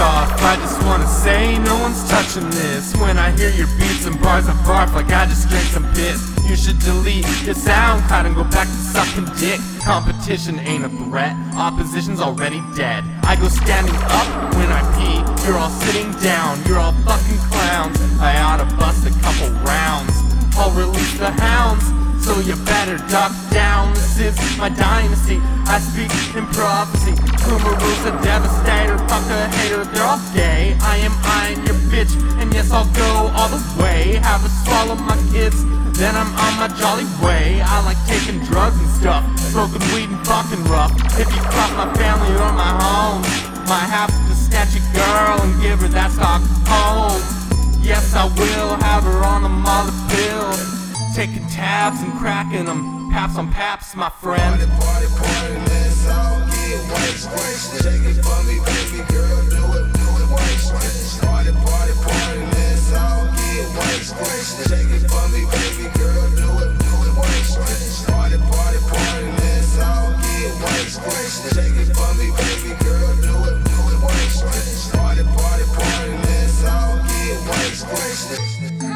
off, I just wanna say no one's touching this. When I hear your beats and bars, I barf like I just drank some piss. You should delete your SoundCloud and go back to sucking dick. Competition ain't a threat, opposition's already dead. I go standing up when I pee, you're all sitting down, you're all fucking clowns. I oughta bust a couple rounds. I'll release the hounds. So you better duck down. This is my dynasty. I speak in prophecy. Kumaru's a devastator. Fuck a hater. They're all gay. I am am your bitch. And yes, I'll go all the way. Have a swallow my kids. Then I'm on my jolly way. I like taking drugs and stuff. Smoking weed and fucking rough. If you cross my family or my home, might have to snatch a girl and give her that stock home. Yes, I will have her on the molly pill. Taking tabs and cracking them. Paps on paps, my friend. Party, party, party, Shake it for me, baby girl, do it, do it. Party, party, party, let's all get wasted. Shake it for me, baby girl, do it, do it. Party, party, party, let's all get wasted.